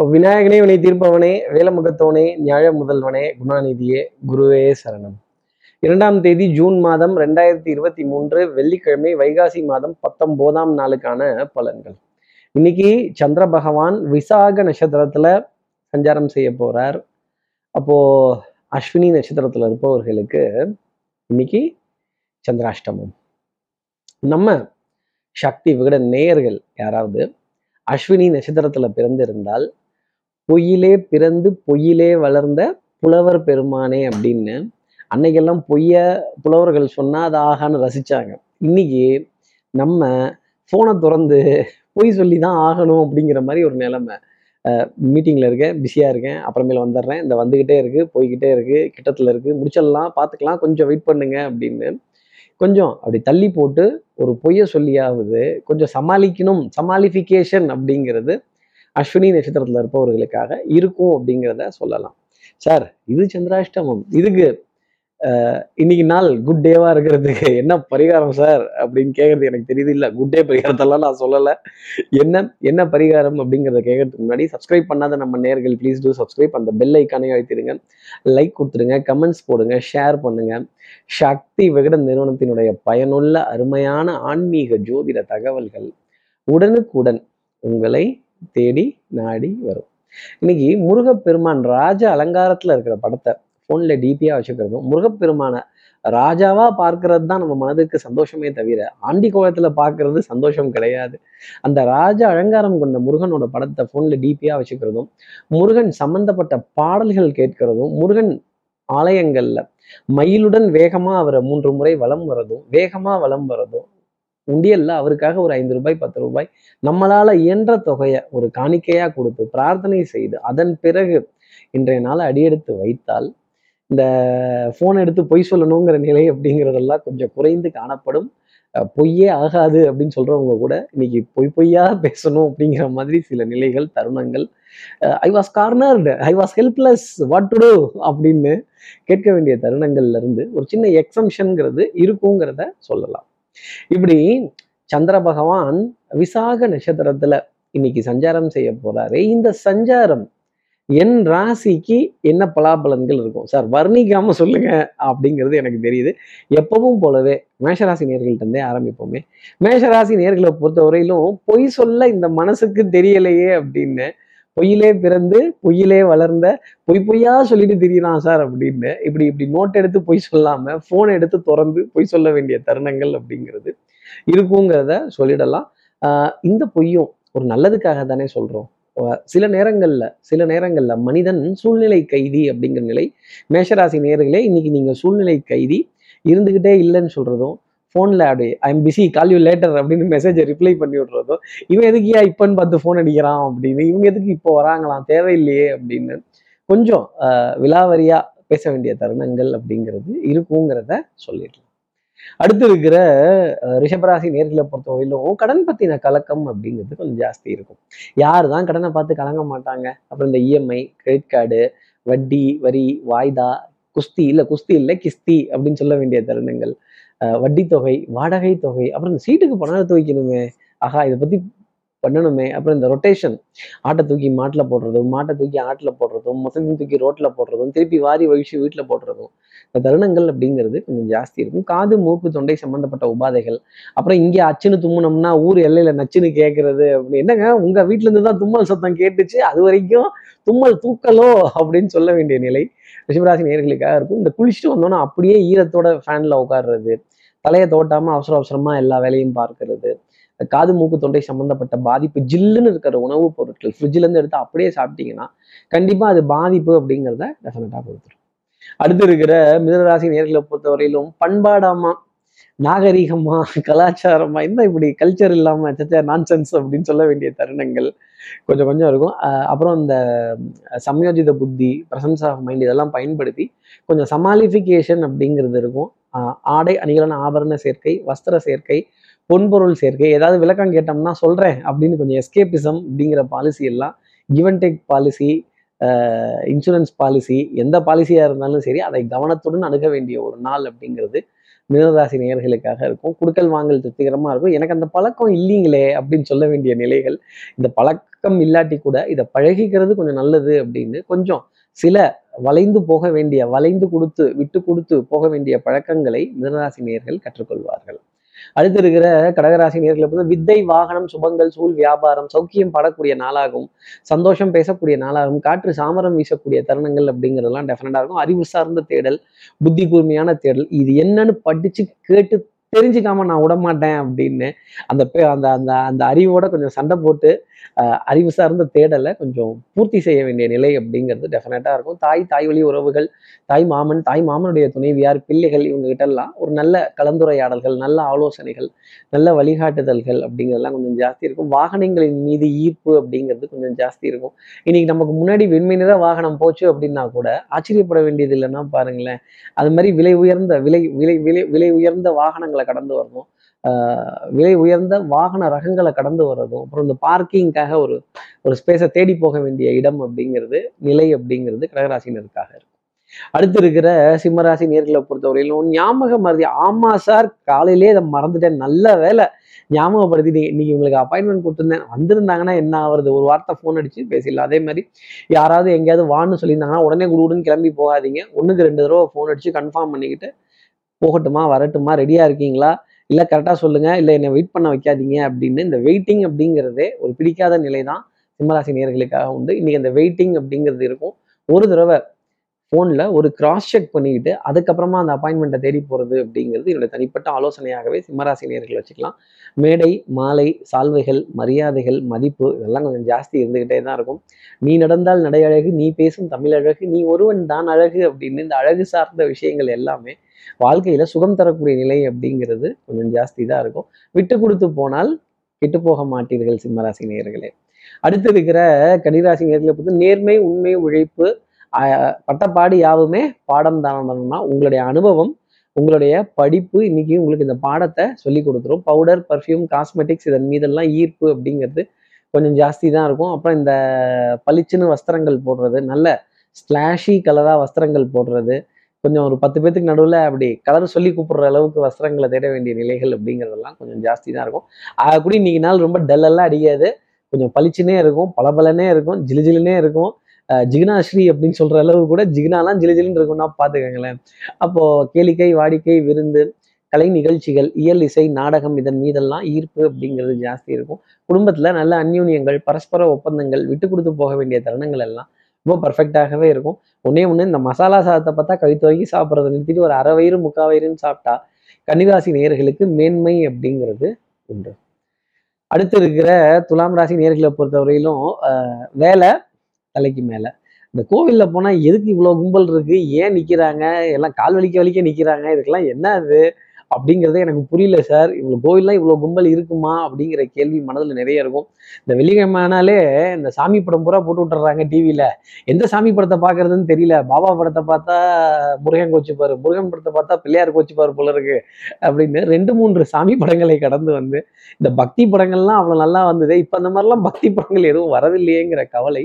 விநாயகனே வினை தீர்ப்பவனே வேலமுகத்தவனே நியாய முதல்வனே குணாநிதியே குருவே சரணம். இரண்டாம் தேதி ஜூன் மாதம் ரெண்டாயிரத்தி இருபத்தி மூன்று வெள்ளிக்கிழமை வைகாசி மாதம் பத்தொன்பதாம் நாளுக்கான பலன்கள். இன்னைக்கு சந்திர பகவான் விசாக நட்சத்திரத்துல சஞ்சாரம் செய்ய போறார். அப்போ அஸ்வினி நட்சத்திரத்துல இருப்பவர்களுக்கு இன்னைக்கு சந்திராஷ்டமம். நம்ம சக்தி விகட நேயர்கள் யாராவது அஸ்வினி நட்சத்திரத்துல பிறந்திருந்தால் பொய்யிலே பிறந்து பொய்யிலே வளர்ந்த புலவர் பெருமானே அப்படின்னு அன்னைக்கெல்லாம் பொய்ய புலவர்கள் சொன்னால் அது ஆகான்னு ரசித்தாங்க இன்னைக்கு நம்ம ஃபோனை திறந்து பொய் சொல்லி தான் ஆகணும் அப்படிங்கிற மாதிரி ஒரு நிலைமை. மீட்டிங்கில் இருக்கேன் பிஸியாக இருக்கேன் அப்புறமேல வந்துடுறேன். இந்த வந்துக்கிட்டே இருக்குது போய்கிட்டே இருக்குது கிட்டத்தில் இருக்குது முடிச்சிடலாம் பார்த்துக்கலாம் கொஞ்சம் வெயிட் பண்ணுங்க அப்படின்னு கொஞ்சம் அப்படி தள்ளி போட்டு ஒரு பொய்யை சொல்லியாவது கொஞ்சம் சமாளிக்கணும் சமாளிஃபிகேஷன் அப்படிங்கிறது அஸ்வினி நட்சத்திரத்தில் இருப்பவர்களுக்காக இருக்கும் அப்படிங்கிறத சொல்லலாம். சார் இது சந்திராஷ்டமம். இதுக்கு இன்னைக்கு நாள் குட் டேவா இருக்கிறதுக்கு என்ன பரிகாரம் சார்? அப்படின்னு கேட்கறது எனக்கு தெரியுது இல்லை. குட் டே பரிகாரத்தெல்லாம் நான் சொல்லலை. என்ன என்ன பரிகாரம் அப்படிங்கிறத கேட்கறதுக்கு முன்னாடி சப்ஸ்கிரைப் பண்ணாத நம்ம நேர்கள் ப்ளீஸ் டூ சப்ஸ்கிரைப் அந்த பெல் ஐக்கானே அழுத்திடுங்க. லைக் கொடுத்துருங்க கமெண்ட்ஸ் போடுங்க. ஷேர் பண்ணுங்க. சக்தி விகடன் நிறுவனத்தினுடைய பயனுள்ள அருமையான ஆன்மீக ஜோதிட தகவல்கள் உடனுக்குடன் உங்களை தேடி நாடி வரும். இன்னைக்கு முருகப்பெருமான் ராஜ அலங்காரத்துல இருக்கிற படத்தை ஃபோன்ல டிபியா வச்சுக்கிறதும் முருகப்பெருமான ராஜாவா பார்க்கறது தான் நம்ம மனதுக்கு சந்தோஷமே தவிர ஆண்டி கோலத்துல பார்க்கறது சந்தோஷம் கிடையாது. அந்த ராஜ அலங்காரம் கொண்ட முருகனோட படத்தை ஃபோன்ல டிபியா வச்சுக்கிறதும் முருகன் சம்பந்தப்பட்ட பாடல்கள் கேட்கிறதும் முருகன் ஆலயங்கள்ல மயிலுடன் வேகமா அவரை மூன்று முறை வலம் வரதும் வேகமா வலம் வரதும் உண்டியல்ல அவருக்காக ஒரு ஐந்து ரூபாய் பத்து ரூபாய் நம்மளால இயன்ற தொகையை ஒரு காணிக்கையா கொடுத்து பிரார்த்தனை செய்து அதன் பிறகு இன்றைய நாள் அடியெடுத்து வைத்தால் இந்த ஃபோன் எடுத்து பொய் சொல்லணுங்கிற நிலை அப்படிங்கிறதெல்லாம் கொஞ்சம் குறைந்து காணப்படும். பொய்யே ஆகாது அப்படின்னு சொல்றவங்க கூட இன்னைக்கு பொய் பொய்யா பேசணும் அப்படிங்கிற மாதிரி சில நிலைகள் தருணங்கள். I was cornered I was helpless what to do அப்படின்னு கேட்க வேண்டிய தருணங்கள்ல இருந்து ஒரு சின்ன எக்ஸம்ஷன்ங்கிறது இருக்குங்கிறத சொல்லலாம். இப்படி சந்திர பகவான் விசாக நட்சத்திரத்துல இன்னைக்கு சஞ்சாரம் செய்ய போறாரு. இந்த சஞ்சாரம் என் ராசிக்கு என்ன பலாபலன்கள் இருக்கும்? சார் வர்ணிக்காம சொல்லுங்க அப்படிங்கிறது எனக்கு தெரியுது. எப்பவும் போலவே மேஷராசி நேர்கள்ட்டே இருந்தே ஆரம்பிப்போமே. மேஷராசி நேர்களை பொறுத்தவரையிலும் பொய் சொல்ல இந்த மனசுக்கு தெரியலையே அப்படின்னு பொய்யிலே பிறந்து பொய்யிலே வளர்ந்த பொய் பொய்யா சொல்லிட்டு திரியிறான் சார் அப்படின்னு இப்படி இப்படி நோட் எடுத்து பொய் சொல்லாம போன் எடுத்து திறந்து பொய் சொல்ல வேண்டிய தருணங்கள் அப்படிங்கிறது இருக்குங்கிறத சொல்லிடலாம். ஆஹ் இந்த பொய்யும் ஒரு நல்லதுக்காக தானே சொல்றோம். சில நேரங்கள்ல சில நேரங்கள்ல மனிதன் சூழ்நிலை கைதி அப்படிங்கிற நிலை மேஷராசி நேர்களே இன்னைக்கு நீங்க சூழ்நிலை கைதி இருந்துகிட்டே இல்லைன்னு சொல்றதும் ஃபோனில் அப்படி I'm busy call you later அப்படின்னு மெசேஜை ரிப்ளை பண்ணி விட்றதோ இவன் எதுக்கு ஏன் இப்போன்னு பார்த்து ஃபோன் அடிக்கிறான்? அப்படின்னு இவங்க எதுக்கு இப்போ வராங்களாம் தேவையில்லையே அப்படின்னு கொஞ்சம் விலாவரியா பேச வேண்டிய தருணங்கள் அப்படிங்கிறது இருக்குங்கிறத சொல்லிடலாம். அடுத்து இருக்கிற ரிஷபராசி நேர்களை பொறுத்தவரையிலும் கடன் பத்தின கலக்கம் அப்படிங்கிறது கொஞ்சம் ஜாஸ்தி இருக்கும். யார் தான் கடனை பார்த்து கலங்க மாட்டாங்க? அப்புறம் இந்த இஎம்ஐ கிரெடிட் கார்டு வட்டி வரி வாய்தா குஸ்தி இல்லை குஸ்தி இல்லை கிஸ்தி அப்படின்னு சொல்ல வேண்டிய தருணங்கள். வட்டி தொகை வாடகை தொகை அப்புறம் இந்த சீட்டுக்கு எடுத்து துவைக்கணுமே ஆஹா இதை பத்தி பண்ணணுமே. அப்புறம் இந்த ரொட்டேஷன் ஆட்டை தூக்கி மாட்டில் போடுறதும் மாட்டை தூக்கி ஆட்டில் போடுறதும் மொத்தத்தையும் தூக்கி ரோட்டில் போடுறதும் திருப்பி வாரி வழிச்சு வீட்டில் போடுறதும் இந்த தருணங்கள் அப்படிங்கிறது கொஞ்சம் ஜாஸ்தி இருக்கும். காது மூக்கு தொண்டை சம்மந்தப்பட்ட உபாதைகள். அப்புறம் இங்கே அச்சுன்னு தும்முனோம்னா ஊர் எல்லையில் நச்சுன்னு கேட்கறது அப்படி. என்னங்க? உங்கள் வீட்டிலேருந்து தான் தும்மல் சத்தம் கேட்டுச்சு. அது வரைக்கும் தும்மல் தூக்கலோ அப்படின்னு சொல்ல வேண்டிய நிலை ரிஷபராசி நேர்களுக்காக இருக்கும். இந்த குளிச்சுட்டு வந்தோன்னா அப்படியே ஈரத்தோட ஃபேன்ல உட்காடுறது தலையை தோட்டாமல் அவசர அவசரமாக எல்லா வேலையும் பார்க்கறது காது மூக்கு தொண்டை சம்பந்தப்பட்ட பாதிப்பு ஜில்லுன்னு இருக்கிற உணவுப் பொருட்கள் ஃப்ரிட்ஜ்ல இருந்து எடுத்து அப்படியே சாப்பிட்டீங்கன்னா கண்டிப்பா அது பாதிப்பு அப்படிங்கிறத டெஃபினட்டா கொடுத்துரும் அடுத்து இருக்கிற மிதனராசி நேர்களை பொறுத்தவரையிலும் பண்பாடாமா நாகரிகமா கலாச்சாரமா என்ன இப்படி கல்ச்சர் இல்லாம நான்சென்ஸ் அப்படின்னு சொல்ல வேண்டிய தருணங்கள் கொஞ்சம் கொஞ்சம் இருக்கும். அப்புறம் இந்த சமயோஜித புத்தி பிரசன்ஸ் ஆஃப் மைண்ட் இதெல்லாம் பயன்படுத்தி கொஞ்சம் சமாளிஃபிகேஷன் அப்படிங்கிறது இருக்கும். ஆடை அணிகளான ஆபரண சேர்க்கை வஸ்திர சேர்க்கை பொன்பொருள் சேர்க்கை ஏதாவது விளக்கம் கேட்டோம்னா சொல்கிறேன் அப்படின்னு கொஞ்சம் எஸ்கேபிசம் அப்படிங்கிற பாலிசி எல்லாம் given take policy insurance policy எந்த பாலிசியாக இருந்தாலும் சரி அதை கவனத்துடன் அணுக வேண்டிய ஒரு நாள் அப்படிங்கிறது மிதனராசி நேயர்களுக்காக இருக்கும். குடுக்கல் வாங்கல் திருப்திகரமாக இருக்கும். எனக்கு அந்த பழக்கம் இல்லைங்களே அப்படின்னு சொல்ல வேண்டிய நிலைகள் இந்த பழக்கம் இல்லாட்டி கூட இதை பழகிக்கிறது கொஞ்சம் நல்லது அப்படின்னு கொஞ்சம் சில வளைந்து போக வேண்டிய வளைந்து கொடுத்து விட்டு கொடுத்து போக வேண்டிய பழக்கங்களை மிதனராசி நேயர்கள் கற்றுக்கொள்வார்கள். அடுத்து இருக்கிற கடகராசி நேர்களை வந்து வித்தை வாகனம் சுபங்கள் சூழ் வியாபாரம் சௌக்கியம் படக்கூடிய நாளாகும். சந்தோஷம் பேசக்கூடிய நாளாகும். காற்று சாமரம் வீசக்கூடிய தருணங்கள் அப்படிங்கிறதெல்லாம் டெஃபினட்டாக இருக்கும். அறிவு சார்ந்த தேடல் புத்தி கூர்மையான தேடல் இது என்னன்னு படிச்சு கேட்டு தெரிஞ்சுக்காம நான் விட மாட்டேன் அப்படின்னு அந்த அந்த அந்த அந்த அறிவோட கொஞ்சம் சண்டை போட்டு அறிவு சார்ந்த தேடலை கொஞ்சம் பூர்த்தி செய்ய வேண்டிய நிலை அப்படிங்கிறது டெஃபினட்டாக இருக்கும். தாய் தாய் வழி உறவுகள் தாய் மாமன் தாய் மாமனுடைய துணைவியார் பிள்ளைகள் இவங்ககிட்ட எல்லாம் ஒரு நல்ல கலந்துரையாடல்கள் நல்ல ஆலோசனைகள் நல்ல வழிகாட்டுதல்கள் அப்படிங்கிறதெல்லாம் கொஞ்சம் ஜாஸ்தி இருக்கும். வாகனங்களின் மீது ஈர்ப்பு அப்படிங்கிறது கொஞ்சம் ஜாஸ்தி இருக்கும். இன்னைக்கு நமக்கு முன்னாடி வெண்மை நிற வாகனம் போச்சு அப்படின்னா கூட ஆச்சரியப்பட வேண்டியது இல்லைன்னா பாருங்களேன். அது மாதிரி விலை உயர்ந்த விலை விலை விலை விலை உயர்ந்த வாகனங்கள் கடந்து வரணும். விலை உயர்ந்த வாகன ரகங்களை கடந்து வர்றதும் அப்புறம் இந்த பார்க்கிங்காக ஒரு ஒரு ஸ்பேஸை தேடி போக வேண்டிய இடம் அப்படிங்கிறது நிலை அப்படிங்கிறது கடகராசினருக்காக இருக்கும். அடுத்து இருக்கிற சிம்மராசி நேர்களை பொறுத்தவரையிலும் ஞாபக மருதி ஆமா சார் காலையிலே இதை மறந்துட்டேன். நல்ல வேலை ஞாபகப்படுத்தி இன்னைக்கு உங்களுக்கு அப்பாயின்மெண்ட் கொடுத்துருந்தேன். வந்திருந்தாங்கன்னா என்ன ஆகுறது ஒரு வார்த்தை ஃபோன் அடிச்சு பேசிடலாம். அதே மாதிரி யாராவது எங்கேயாவது வான்னு சொல்லியிருந்தாங்கன்னா உடனே குடுகுடுன்னு கிளம்பி போகாதீங்க. ஒண்ணுக்கு ரெண்டு தடவை ஃபோன் அடிச்சு கன்ஃபார்ம் பண்ணிக்கிட்டு போகட்டுமா வரட்டுமா ரெடியா இருக்கீங்களா? இல்லை கரெக்டாக சொல்லுங்க இல்லை என்னை வெயிட் பண்ண வைக்காதீங்க அப்படின்னு இந்த வெயிட்டிங் அப்படிங்கிறதே ஒரு பிடிக்காத நிலை தான் சிம்மராசி நேர்களுக்காக உண்டு. இன்னைக்கு அந்த வெயிட்டிங் அப்படிங்கிறது இருக்கும். ஒரு தடவை ஃபோனில் ஒரு கிராஸ் செக் பண்ணிக்கிட்டு அதுக்கப்புறமா அந்த அப்பாயின்மெண்ட்டை தேடி போகிறது அப்படிங்கிறது என்னுடைய தனிப்பட்ட ஆலோசனையாகவே சிம்மராசி நேர்கள் வச்சுக்கலாம். மேடை மாலை சால்வைகள் மரியாதைகள் மதிப்பு இதெல்லாம் கொஞ்சம் ஜாஸ்தி இருந்துக்கிட்டே தான் இருக்கும். நீ நடந்தால் நடை அழகு நீ பேசும் தமிழ் அழகு நீ ஒருவன் தான் அழகு அப்படின்னு இந்த அழகு சார்ந்த விஷயங்கள் எல்லாமே வாழ்க்கையில சுகம் தரக்கூடிய நிலை அப்படிங்கிறது கொஞ்சம் ஜாஸ்தி தான் இருக்கும். விட்டு கொடுத்து போனால் கெட்டு போக மாட்டீர்கள் சிம்மராசி நேர்களே அடுத்து இருக்கிற கன்னிராசி நேர்களை பொறுத்து நேர்மை உண்மை உழைப்பு பட்டப்பாடு யாவுமே பாடம் தானம்னா உங்களுடைய அனுபவம் உங்களுடைய படிப்பு இன்னைக்கு உங்களுக்கு இந்த பாடத்தை சொல்லி கொடுத்துரும். பவுடர் பர்ஃப்யூம் காஸ்மெட்டிக்ஸ் இதன் மீதெல்லாம் ஈர்ப்பு அப்படிங்கிறது கொஞ்சம் ஜாஸ்தி தான் இருக்கும். அப்புறம் இந்த பளிச்சுன்னு வஸ்திரங்கள் போடுறது நல்ல ஸ்லாஷி கலரா வஸ்திரங்கள் போடுறது கொஞ்சம் ஒரு பத்து பேத்துக்கு நடுவில் அப்படி கலர் சொல்லி கூப்பிடுற அளவுக்கு வஸ்திரங்களை தேட வேண்டிய நிலைகள் அப்படிங்கிறதெல்லாம் கொஞ்சம் ஜாஸ்தி தான் இருக்கும். ஆக கூட இன்னைக்கு நாள் ரொம்ப டல்லெல்லாம் அடிக்காது. கொஞ்சம் பளிச்சுனே இருக்கும் பளபலனே இருக்கும் ஜிலுஜிலுனே இருக்கும். ஜிகினாஸ்ரீ அப்படின்னு சொல்ற அளவு கூட ஜிகினாலாம் ஜிலுஜிலுன்னு இருக்கும்னா பார்த்துக்கங்களேன். அப்போ கேளிக்கை வாடிக்கை விருந்து கலை நிகழ்ச்சிகள் இயல் இசை நாடகம் இதன் மீதெல்லாம் ஈர்ப்பு அப்படிங்கிறது ஜாஸ்தி இருக்கும். குடும்பத்துல நல்ல அந்யூன்யங்கள் பரஸ்பர ஒப்பந்தங்கள் விட்டு கொடுத்து போக வேண்டிய தருணங்கள் எல்லாம் ரொம்ப பர்ஃபெக்டாகவே இருக்கும். ஒன்னே ஒன்று இந்த மசாலா சாதத்தை பார்த்தா கழுத்து வரைக்கும் சாப்பிட்றத நிறுத்திட்டு ஒரு அரை வயிறு முக்கால் வயிறுன்னு சாப்பிட்டா கன்னிராசி நேர்களுக்கு மேன்மை அப்படிங்கிறது உண்டு. அடுத்து இருக்கிற துலாம் ராசி நேர்களை பொறுத்தவரையிலும் ஆஹ் வேலை தலைக்கு மேல. இந்த கோவில்ல போனா எதுக்கு இவ்வளவு கும்பல் இருக்கு? ஏன் நிக்கிறாங்க? எல்லாம் கால் வலிக்க வலிக்க நிக்கிறாங்க? இதுக்கெல்லாம் என்ன அது? அப்படிங்கிறதே எனக்கு புரியல சார் இவ்வளோ கோவில்லாம் இவ்வளவு கும்பல் இருக்குமா? அப்படிங்கிற கேள்வி மனதுல நிறைய இருக்கும். இந்த வெள்ளிக்கிழமைனாலே இந்த சாமி படம் பூரா போட்டு விட்டுறாங்க டிவியில எந்த சாமி படத்தை பார்க்கறதுன்னு தெரியல. பாபா படத்தை பார்த்தா முருகன் கோச்சுப்பாரு முருகன் படத்தை பார்த்தா பிள்ளையார் கோச்சிப்பார் போல இருக்கு அப்படின்னு ரெண்டு மூன்று சாமி படங்களை கடந்து வந்து இந்த பக்தி படங்கள்லாம் அவ்வளோ நல்லா வந்தது இப்போ அந்த மாதிரிலாம் பக்தி படங்கள் எதுவும் வரதில்லையேங்கிற கவலை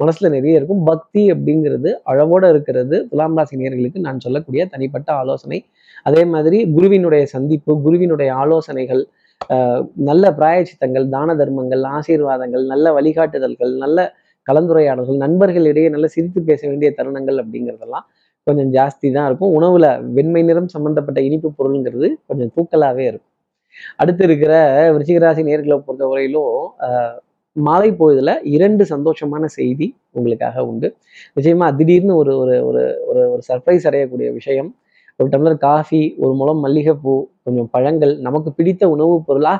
மனசுல நிறைய இருக்கும். பக்தி அப்படிங்கிறது அழவோட இருக்கிறது. துலாம் ராசி நேர்களுக்கு நான் சொல்லக்கூடிய தனிப்பட்ட ஆலோசனை. அதே மாதிரி குருவினுடைய சந்திப்பு குருவினுடைய ஆலோசனைகள் நல்ல பிராயச்சித்தங்கள் தான தர்மங்கள் ஆசீர்வாதங்கள் நல்ல வழிகாட்டுதல்கள் நல்ல கலந்துரையாடல்கள் நண்பர்களிடையே நல்ல சிரித்து பேச வேண்டிய தருணங்கள் அப்படிங்கிறதெல்லாம் கொஞ்சம் ஜாஸ்தி தான் இருக்கும். உணவுல வெண்மை நிறம் சம்பந்தப்பட்ட இனிப்பு பொருளுங்கிறது கொஞ்சம் தூக்கலாவே இருக்கும். அடுத்து இருக்கிற விருச்சிகராசி நேர்களை பொறுத்தவரையிலும் ஆஹ் மாலை பொழுதுல இரண்டு சந்தோஷமான செய்தி உங்களுக்காக உண்டு. நிச்சயமா திடீர்னு ஒரு ஒரு ஒரு ஒரு ஒரு சர்ப்ரைஸ் அடையக்கூடிய விஷயம். ஒரு டம்ளர் காஃபி ஒரு முளம் மல்லிகைப்பூ கொஞ்சம் பழங்கள் நமக்கு பிடித்த உணவுப் பொருளா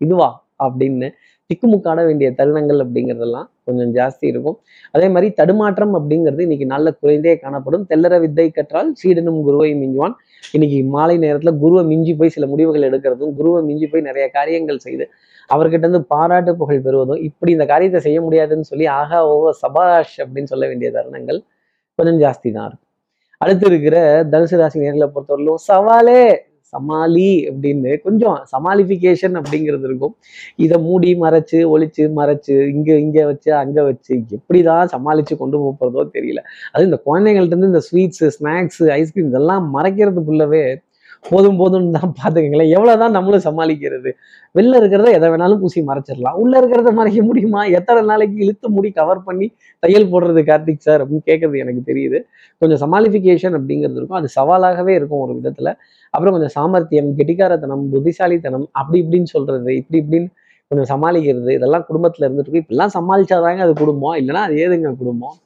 இதுவா? அப்படின்னு திக்குமுக்காட வேண்டிய தருணங்கள் அப்படிங்கிறதெல்லாம் கொஞ்சம் ஜாஸ்தி இருக்கும். அதே மாதிரி தடுமாற்றம் அப்படிங்கிறது இன்னைக்கு நல்ல குறைந்தே காணப்படும். தெல்லற வித்தை கற்றால் சீடனும் குருவை மிஞ்சுவான். இன்னைக்கு மாலை நேரத்துல குருவை மிஞ்சி போய் சில முடிவுகள் எடுக்கிறதும் குருவை மிஞ்சி போய் நிறைய காரியங்கள் செய்து அவர்கிட்ட இருந்து பாராட்டு புகழ் பெறுவதும் இப்படி இந்த காரியத்தை செய்ய முடியாதுன்னு சொல்லி ஆகா ஓஹோ சபாஷ் அப்படின்னு சொல்ல வேண்டிய தருணங்கள் கொஞ்சம் ஜாஸ்தி தான் இருக்கும். அடுத்து இருக்கிற தனுசு ராசி நேர்களை பொறுத்தவரையிலும் சவாலே சமாளி அப்படின்னு கொஞ்சம் சமாளிஃபிகேஷன் அப்படிங்கிறது இருக்கும். இதை மூடி மறைச்சு ஒளிச்சு மறைச்சு இங்க இங்க வச்சு அங்க வச்சு எப்படிதான் சமாளிச்சு கொண்டு போகிறதோ போறதோ தெரியல. அது இந்த குழந்தைங்கள்ட்ட இருந்து இந்த ஸ்வீட்ஸ் ஸ்நாக்ஸ் ஐஸ்கிரீம் இதெல்லாம் மறைக்கிறதுக்குள்ளவே போதும் போதும்னு தான் பார்த்துக்கங்களேன். எவ்வளோதான் நம்மளும் சமாளிக்கிறது. வெளில இருக்கிறத எதை வேணாலும் பூசி மறைச்சிடலாம். உள்ள இருக்கிறத மறைக்க முடியுமா? எத்தனை நாளைக்கு இழுத்து முடி கவர் பண்ணி தையல் போடுறது கார்த்திக் சார் அப்படின்னு கேட்கறது எனக்கு தெரியுது. கொஞ்சம் சமாளிஃபிகேஷன் அப்படிங்கிறது இருக்கும். அது சவாலாகவே இருக்கும் ஒரு விதத்துல. அப்புறம் கொஞ்சம் சாமர்த்தியம் கெட்டிக்காரத்தனம் புத்திசாலித்தனம் அப்படி இப்படின்னு சொல்றது இப்படி இப்படின்னு கொஞ்சம் சமாளிக்கிறது இதெல்லாம் குடும்பத்துல இருந்துட்டு இருக்கு. இப்பெல்லாம் சமாளிச்சாதாங்க அது குடும்பம். இல்லைன்னா அது ஏதுங்க குடும்பம்?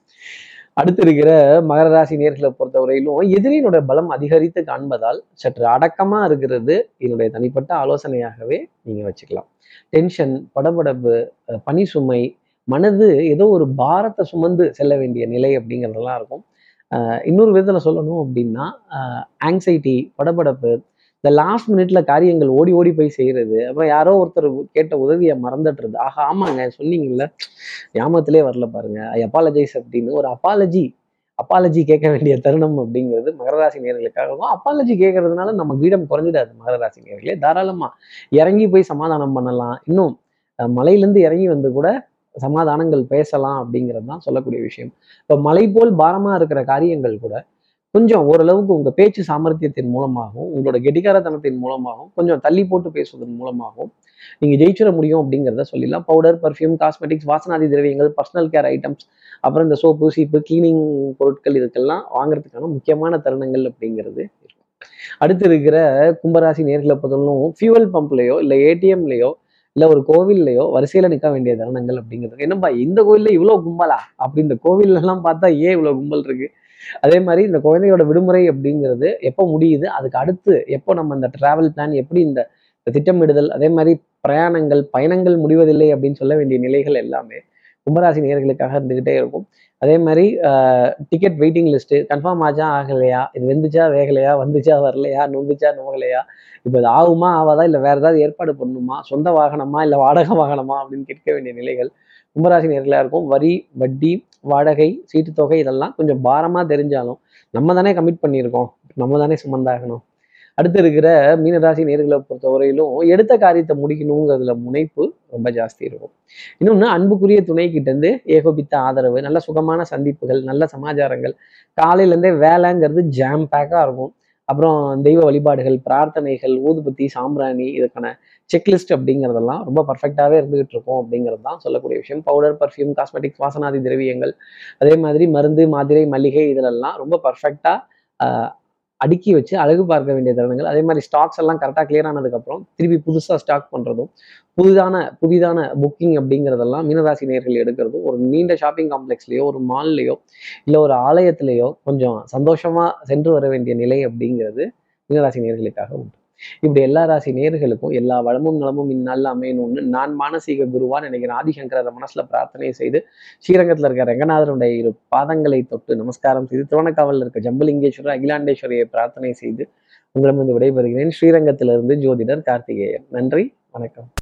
அடுத்து இருக்கிற மகர ராசி நேர்களை பொறுத்தவரையிலும் எதிரியினுடைய பலம் அதிகரித்து காண்பதால் சற்று அடக்கமா இருக்கிறது என்னுடைய தனிப்பட்ட ஆலோசனையாகவே நீங்க வச்சுக்கலாம். டென்ஷன் படபடப்பு பனி சுமை மனது ஏதோ ஒரு பாரத்தை சுமந்து செல்ல வேண்டிய நிலை அப்படிங்கிறதெல்லாம் இருக்கும். இன்னொரு விதத்தில் சொல்லணும் அப்படின்னா ஆங்ஸைட்டி படபடப்பு இந்த லாஸ்ட் மினிட்ல காரியங்கள் ஓடி ஓடி போய் செய்யறது அப்புறம் யாரோ ஒருத்தர் கேட்ட உதவியை மறந்துட்டுறது ஆஹா ஆமாங்க சொன்னீங்கல்ல. ஞாபகத்திலே வரல பாருங்க. ஐ அப்பாலஜைஸ் அப்படின்னு ஒரு அப்பாலஜி அப்பாலஜி கேட்க வேண்டிய தருணம் அப்படிங்கிறது மகர ராசி நேர்களுக்காக இருக்கும் அப்பாலஜி கேட்கறதுனால நம்ம கீடம் குறைஞ்சிடாது மகர ராசி நேர்களே. தாராளமா இறங்கி போய் சமாதானம் பண்ணலாம். இன்னும் மலையிலேருந்து இறங்கி வந்து கூட சமாதானங்கள் பேசலாம் அப்படிங்கிறது தான் சொல்லக்கூடிய விஷயம். இப்போ மலை போல் பாரமாக இருக்கிற காரியங்கள் கூட கொஞ்சம் ஓரளவுக்கு உங்கள் பேச்சு சாமர்த்தியத்தின் மூலமாகவும் உங்களோட கெட்டிக்காரத்தனத்தின் மூலமாகவும் கொஞ்சம் தள்ளி போட்டு பேசுவதன் மூலமாகவும் நீங்கள் ஜெயிச்சிட முடியும் அப்படிங்கிறத சொல்லிடலாம். பவுடர் பர்ஃப்யூம் காஸ்மெட்டிக்ஸ் வாசனாதி திரவியங்கள் பர்சனல் கேர் ஐட்டம்ஸ் அப்புறம் இந்த சோப்பு சீப்பு கிளீனிங் பொருட்கள் இதுக்கெல்லாம் வாங்குறதுக்கான முக்கியமான தருணங்கள் அப்படிங்கிறது அடுத்து இருக்கிற கும்பராசி நேர்களை பொறுத்தவரைக்கும் ஃபியூவல் பம்ப்லையோ இல்லை ஏடிஎம்லையோ இல்லை ஒரு கோவில்லையோ வரிசையில் நிற்க வேண்டிய தருணங்கள் அப்படிங்கிறது என்னப்பா இந்த கோவில்ல இவ்வளோ கும்பலா? அப்படி இந்த கோவில்லாம் பார்த்தா ஏன் இவ்வளோ கும்பல் இருக்கு? அதே மாதிரி இந்த குழந்தையோட விடுமுறை அப்படிங்கிறது எப்போ முடியுது? அதுக்கு அடுத்து எப்போ நம்ம இந்த டிராவல் பிளான் எப்படி இந்த திட்டமிடுதல் அதே மாதிரி பிரயாணங்கள் பயணங்கள் முடிவதில்லை அப்படின்னு சொல்ல வேண்டிய நிலைகள் எல்லாமே கும்பராசி நேர்களுக்காக இருந்துக்கிட்டே இருக்கும். அதே மாதிரி டிக்கெட் வெயிட்டிங் லிஸ்ட்டு கன்ஃபார்ம் ஆச்சா ஆகலையா? இது வெந்துச்சா வேகலையா? வந்துச்சா வரலையா? நொந்துச்சா நோகலையா? இப்போ இது ஆகுமா ஆகாதா? இல்லை வேறு ஏதாவது ஏற்பாடு பண்ணணுமா? சொந்த வாகனமா இல்லை வாடகை வாகனமா? அப்படின்னு கேட்க வேண்டிய நிலைகள் கும்பராசி நேர்களாக இருக்கும். வரி வட்டி வாடகை சீட்டு தொகை இதெல்லாம் கொஞ்சம் பாரமாக தெரிஞ்சாலும் நம்ம தானே கமிட் பண்ணியிருக்கோம். நம்ம தானே சுமந்தாகணும். அடுத்து இருக்கிற மீனராசி நேர்களை பொறுத்தவரையிலும் எடுத்த காரியத்தை முடிக்கணுங்கிறதுல முனைப்பு ரொம்ப ஜாஸ்தி இருக்கும். இன்னொன்று அன்புக்குரிய துணை கிட்டேருந்து ஏகோபித்த ஆதரவு நல்ல சுகமான சந்திப்புகள் நல்ல சமாச்சாரங்கள். காலையிலேருந்தே வேலைங்கிறது ஜாம் பேக்காக இருக்கும். அப்புறம் தெய்வ வழிபாடுகள் பிரார்த்தனைகள் ஊதுபத்தி சாம்பிராணி இதுக்கான செக்லிஸ்ட் அப்படிங்கிறதெல்லாம் ரொம்ப பர்ஃபெக்டாகவே இருந்துகிட்டு இருக்கும் அப்படிங்கிறது தான் சொல்லக்கூடிய விஷயம். பவுடர் பர்ஃப்யூம் காஸ்மெட்டிக்ஸ் வாசனாதி திரவியங்கள் அதே மாதிரி மருந்து மாத்திரை மல்லிகை இதிலெல்லாம் ரொம்ப பர்ஃபெக்டாக அடுக்கி வச்சு அழகு பார்க்க வேண்டிய தருணங்கள். அதே மாதிரி ஸ்டாக்ஸ் எல்லாம் கரெக்டாக கிளியர் ஆனதுக்கப்புறம் திருப்பி புதுசாக ஸ்டாக் பண்ணுறதும் புதிதான புதிதான புக்கிங் அப்படிங்கிறதெல்லாம் மீனராசி நேர்கள் எடுக்கிறதும் ஒரு நீண்ட ஷாப்பிங் காம்ப்ளெக்ஸ்லேயோ ஒரு மால்லையோ இல்லை ஒரு ஆலயத்திலேயோ கொஞ்சம் சந்தோஷமாக சென்று வர வேண்டிய நிலை அப்படிங்கிறது மீனராசி நேர்களுக்காக உண்டு. இப்படி எல்லா ராசி நேர்களுக்கும் எல்லா வளமும் நலமும் இந்நாளில் அமையணும்னு நான் மானசீக குருவான் நினைக்கிறேன். ஆதிசங்கர மனசுல பிரார்த்தனை செய்து ஸ்ரீரங்கத்தில் இருக்க ரங்கநாதருடைய இரு பாதங்களை தொட்டு நமஸ்காரம் செய்து திருவண்ணக்காவலில் இருக்க ஜம்பலிங்கேஸ்வரர் அகிலாண்டேஸ்வரியை பிரார்த்தனை செய்து உங்களிடமிருந்து விடைபெறுகிறேன். ஸ்ரீரங்கத்திலிருந்து ஜோதிடர் கார்த்திகேயன். நன்றி வணக்கம்.